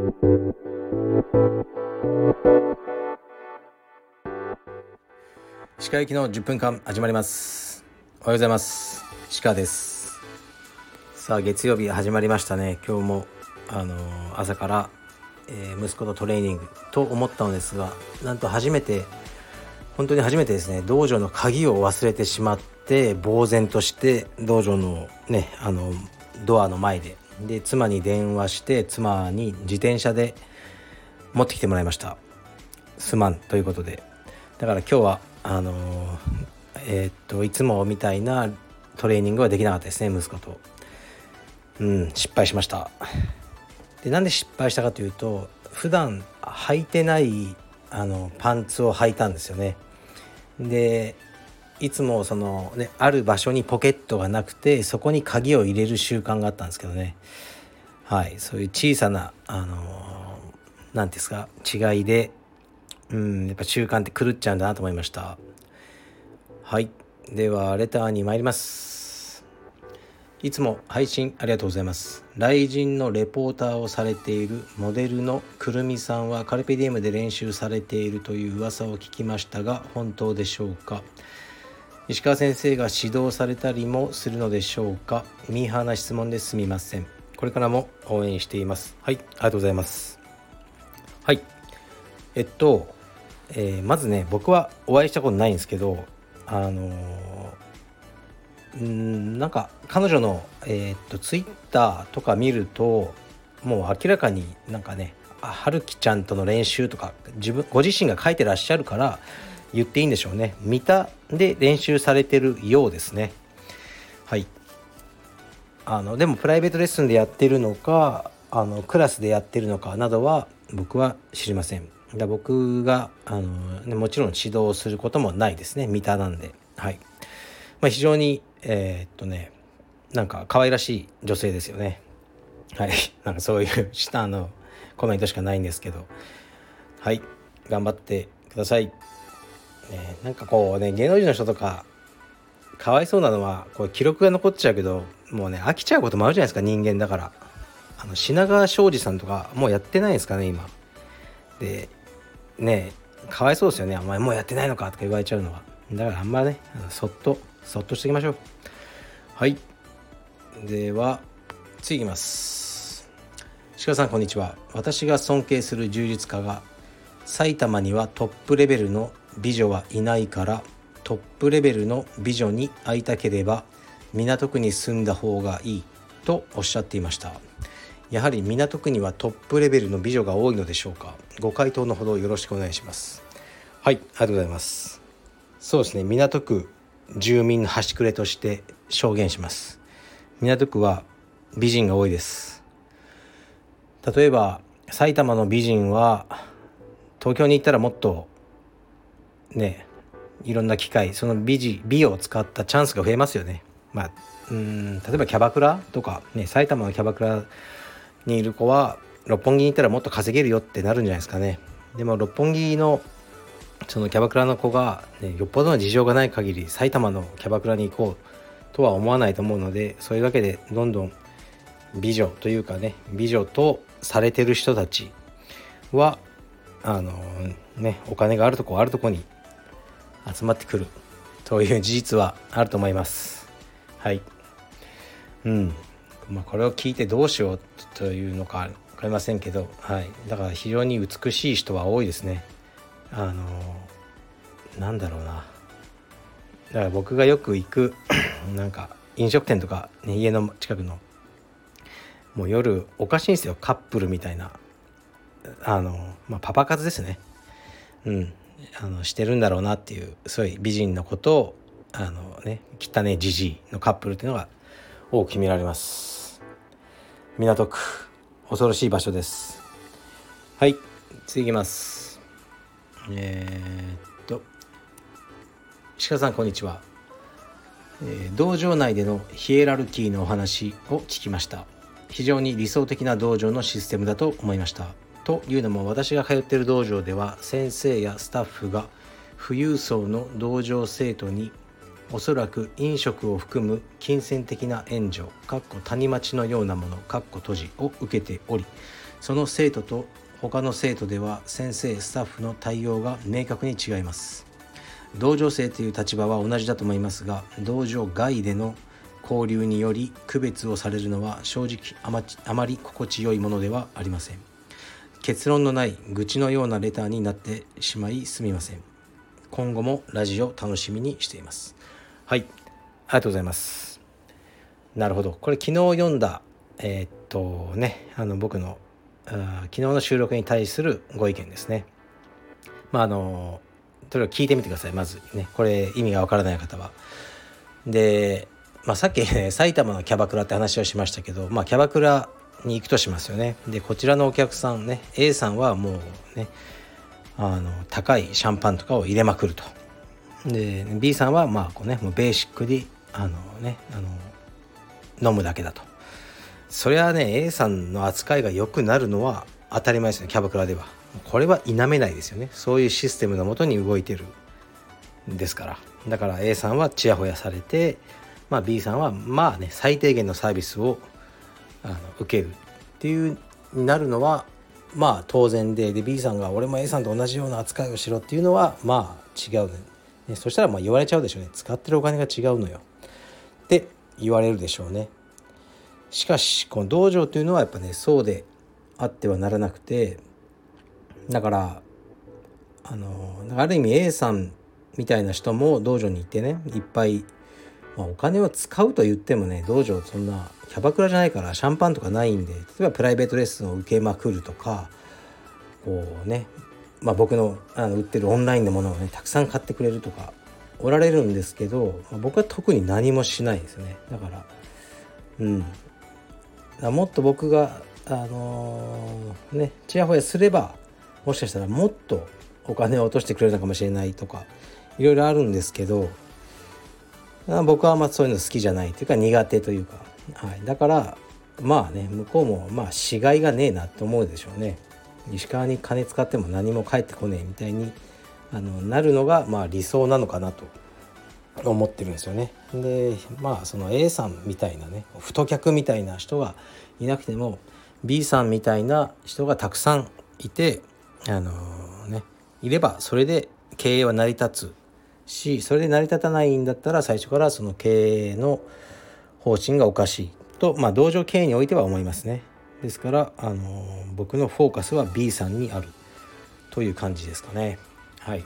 鹿行きの10分間始まります。おはようございます。鹿です。さあ月曜日始まりましたね。今日もあのー、朝から、えー、息子とトレーニングと思ったのですがなんと初めて本当に初めてですね道場の鍵を忘れてしまって呆然として道場のねあのドアの前でで妻に電話して妻に自転車で持ってきてもらいました。すまん。ということで。だから今日はあのえー、っといつもみたいなトレーニングはできなかったですね息子と。うん失敗しました。でなんで失敗したかというと普段履いてないあのパンツを履いたんですよね。でいつもそのねある場所にポケットがなくてそこに鍵を入れる習慣があったんですけどね。はい。そういう小さなあの何ですか違いでうんやっぱ習慣って狂っちゃうんだなと思いました。はい。ではレターに参ります。いつも配信ありがとうございます。雷神のレポーターをされているモデルのくるみさんはカルペディウムで練習されているという噂を聞きましたが本当でしょうか。石川先生が指導されたりもするのでしょうか？ミーハーな質問ですみません。これからも応援しています。はいありがとうございます。はい。えっと、えー、まずね僕はお会いしたことないんですけどあのー、んなんか彼女のえー、っとツイッターとか見るともう明らかになんかね春樹ちゃんとの練習とか自分ご自身が書いてらっしゃるから言っていいんでしょうね。見たで練習されてるようですね。はい。あのでもプライベートレッスンでやってるのかあのクラスでやってるのかなどは僕は知りません。だ僕があの、もちろん指導することもないですね。見たなんで。はい、まあ、非常にえー、っとねなんか可愛らしい女性ですよね。はい。なんかそういう下のコメントしかないんですけど。はい。頑張ってください。ね、なんかこうね芸能人の人とかかわいそうなのはこう記録が残っちゃうけどもうね飽きちゃうこともあるじゃないですか人間だから。あの品川庄司さんとかもうやってないですかね今。でねかわいそうですよね。お前もうやってないのかとか言われちゃうのは。だからあんまねそっとそっとしていきましょう。はい。では次いきます。鹿さんこんにちは。私が尊敬する充実家が埼玉にはトップレベルの美女はいないからトップレベルの美女に会いたければ港区に住んだ方がいいとおっしゃっていました。やはり港区にはトップレベルの美女が多いのでしょうか。ご回答のほどよろしくお願いします。はいありがとうございます。そうですね港区住民の端くれとして証言します。港区は美人が多いです。例えば埼玉の美人は東京に行ったらもっとねいろんな機会その美美を使ったチャンスが増えますよね。まあ、うん例えばキャバクラとか、ね、埼玉のキャバクラにいる子は六本木に行ったらもっと稼げるよってなるんじゃないですかね。でも六本木のそのキャバクラの子が、ね、よっぽどの事情がない限り埼玉のキャバクラに行こうとは思わないと思うのでそういうわけでどんどん美女というかね美女とされてる人たちはあのねお金があるとこあるとこに集まってくるという事実はあると思います。はい。うん。まあこれを聞いてどうしようというのか分かりませんけど、はい、だから非常に美しい人は多いですね。あのなんだろうな。だから僕がよく行く なんか飲食店とか、ね、家の近くのもう夜おかしいんですよ。カップルみたいな。あの、まあ、パパ活ですね。うん。あのしてるんだろうなっていうすごい美人のことをあのね汚ねじじいのカップルっていうのが多く決められます。港区恐ろしい場所です。はい次いきます。えー、っと鹿さんこんにちは、えー、道場内でのヒエラルキーのお話を聞きました。非常に理想的な道場のシステムだと思いました。というのも私が通っている道場では先生やスタッフが富裕層の道場生徒におそらく飲食を含む金銭的な援助かっこ谷町のようなものかっこ閉じ。を受けておりその生徒と他の生徒では先生スタッフの対応が明確に違います。同情生という立場は同じだと思いますが同情外での交流により区別をされるのは正直あまり心地よいものではありません。結論のない愚痴のようなレターになってしまいすみません。今後もラジオ楽しみにしています。はい。ありがとうございます。なるほど。これ昨日読んだえー、っとねあの僕のあ昨日の収録に対するご意見ですね。まああのそれを聞いてみてください。まずね。これ意味がわからない方は。で、まあ、さっき、ね、埼玉のキャバクラって話をしましたけど、まあ、キャバクラに行くとしますよね。でこちらのお客さんね A さんはもうねあの高いシャンパンとかを入れまくると。で B さんはまあこうねもうベーシックにあのねあの飲むだけだと。それはね A さんの扱いが良くなるのは当たり前ですねキャバクラでは。これは否めないですよね。そういうシステムのもとに動いてるんですから。だから A さんはちやほやされて、まあ、B さんはまあね最低限のサービスをあの受けるっていうになるのはまあ当然でで B さんが俺も A さんと同じような扱いをしろっていうのはまあ違うね。ねそしたらまあ言われちゃうでしょうね。使ってるお金が違うのよ。って言われるでしょうね。しかしこの道場というのはやっぱねそうであってはならなくてだからあのある意味 A さんみたいな人も道場に行ってねいっぱい、まあ、お金を使うと言ってもね道場そんなキャバクラじゃないからシャンパンとかないんで例えばプライベートレッスンを受けまくるとかこうね、まあ、僕のあの売ってるオンラインのものをねたくさん買ってくれるとかおられるんですけど、まあ、僕は特に何もしないですね。だからうん。もっと僕があのー、ねちやほやすればもしかしたらもっとお金を落としてくれるのかもしれないとかいろいろあるんですけど僕はあそういうの好きじゃないというか苦手というか、はい、だからまあね向こうもまあしがいがねえなと思うでしょうね。石川に金使っても何も返ってこねえみたいにあのなるのがまあ理想なのかなと思ってるんですよね。でまあその A さんみたいなね太客みたいな人がいなくても B さんみたいな人がたくさんいてあのー、ねいればそれで経営は成り立つしそれで成り立たないんだったら最初からその経営の方針がおかしいと、まあ、同情経営においては思いますね。ですから、あの、僕のフォーカスは B さんにあるという感じですかね。はい。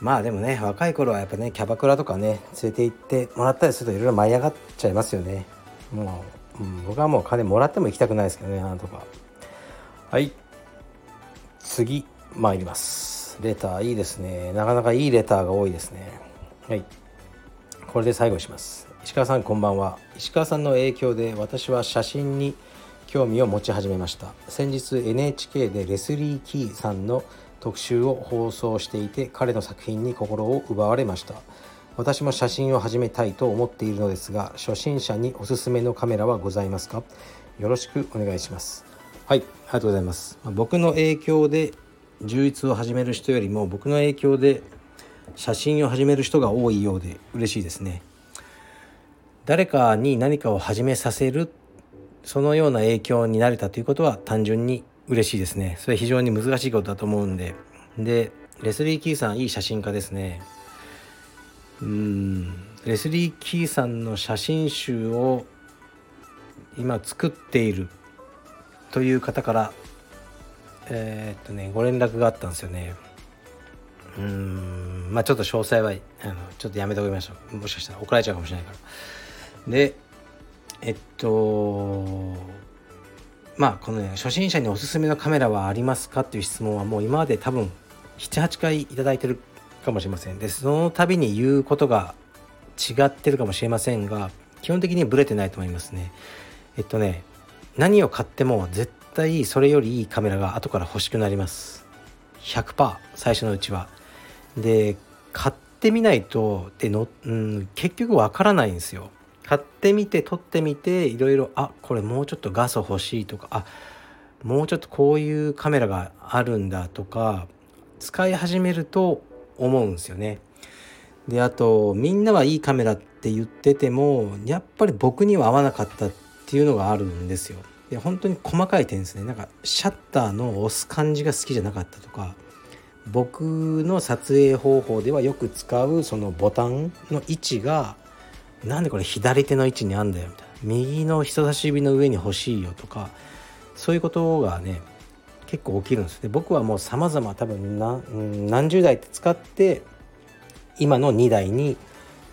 まあでもね若い頃はやっぱねキャバクラとかね連れて行ってもらったりするといろいろ舞い上がっちゃいますよね。もう、うん、僕はもう金もらっても行きたくないですけどねなんとか。はい。次参ります。レターいいですね。なかなかいいレターが多いですね。はい。これで最後にします。石川さんこんばんは。石川さんの影響で私は写真に興味を持ち始めました。先日 NHK でレスリー・キーさんの特集を放送していて彼の作品に心を奪われました。私も写真を始めたいと思っているのですが初心者におすすめのカメラはございますか？よろしくお願いします。はい。ありがとうございます。僕の影響で充実を始める人よりも僕の影響で写真を始める人が多いようで嬉しいですね。誰かに何かを始めさせるそのような影響になれたということは単純に嬉しいですね。それ非常に難しいことだと思うんで。でレスリー・キーさんいい写真家ですね。うん。レスリー・キーさんの写真集を今作っているという方からえー、っとねご連絡があったんですよね。うんまあちょっと詳細はあのちょっとやめておきましょう。もしかしたら怒られちゃうかもしれないから。でえっとまあこのね初心者におすすめのカメラはありますかっていう質問はもう今まで多分78回頂いてるかもしれません。でその度に言うことが違ってるかもしれませんが基本的にブレてないと思いますね。えっとね何を買っても絶対それよりいいカメラが後から欲しくなります100%最初のうちはで買ってみないとでの、うん、結局わからないんですよ買ってみて撮ってみていろいろあこれもうちょっと画素欲しいとかあもうちょっとこういうカメラがあるんだとか使い始めると思うんですよね。であとみんなはいいカメラって言っててもやっぱり僕には合わなかったっていうのがあるんですよ。で本当に細かい点ですね。なんかシャッターの押す感じが好きじゃなかったとか僕の撮影方法ではよく使うそのボタンの位置がなんでこれ左手の位置にあんだよみたいな。右の人差し指の上に欲しいよとかそういうことがね結構起きるんです。で僕はもう様々多分何十代って使って今の2台に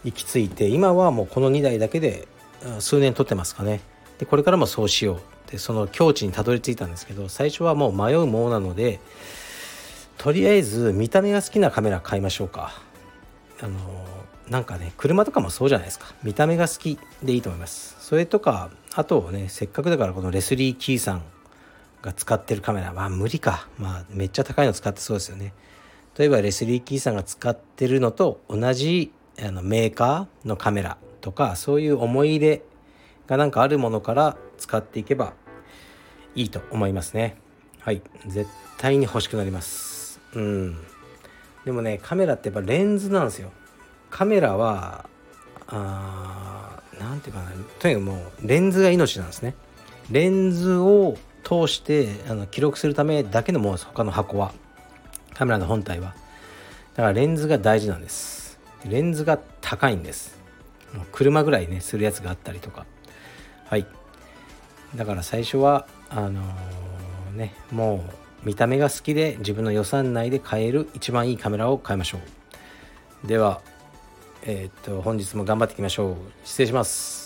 行き着いて今はもうこの2台だけで数年撮ってますかね。でこれからもそうしよう。うってその境地にたどり着いたんですけど最初はもう迷うものなのでとりあえず見た目が好きなカメラ買いましょうか。あのなんかね車とかもそうじゃないですか。見た目が好きでいいと思います。それとかあとねせっかくだからこのレスリー・キーさんが使ってるカメラ。まあ無理か。まあめっちゃ高いの使ってそうですよね。例えばレスリー・キーさんが使ってるのと同じあのメーカーのカメラとかそういう思い入れがなんかあるものから使っていけばいいと思いますね。はい。絶対に欲しくなります。うん。でもねカメラってやっぱレンズなんですよ。カメラはあー何て言うかな。とにかくもうレンズが命なんですね。レンズを通してあの記録するためだけのものです。他の箱は。カメラの本体は。だからレンズが大事なんです。レンズが高いんです。車ぐらいねするやつがあったりとか。はい。だから最初はあのー、ねもう見た目が好きで自分の予算内で買える一番いいカメラを買いましょう。ではえー、っと本日も頑張っていきましょう。失礼します。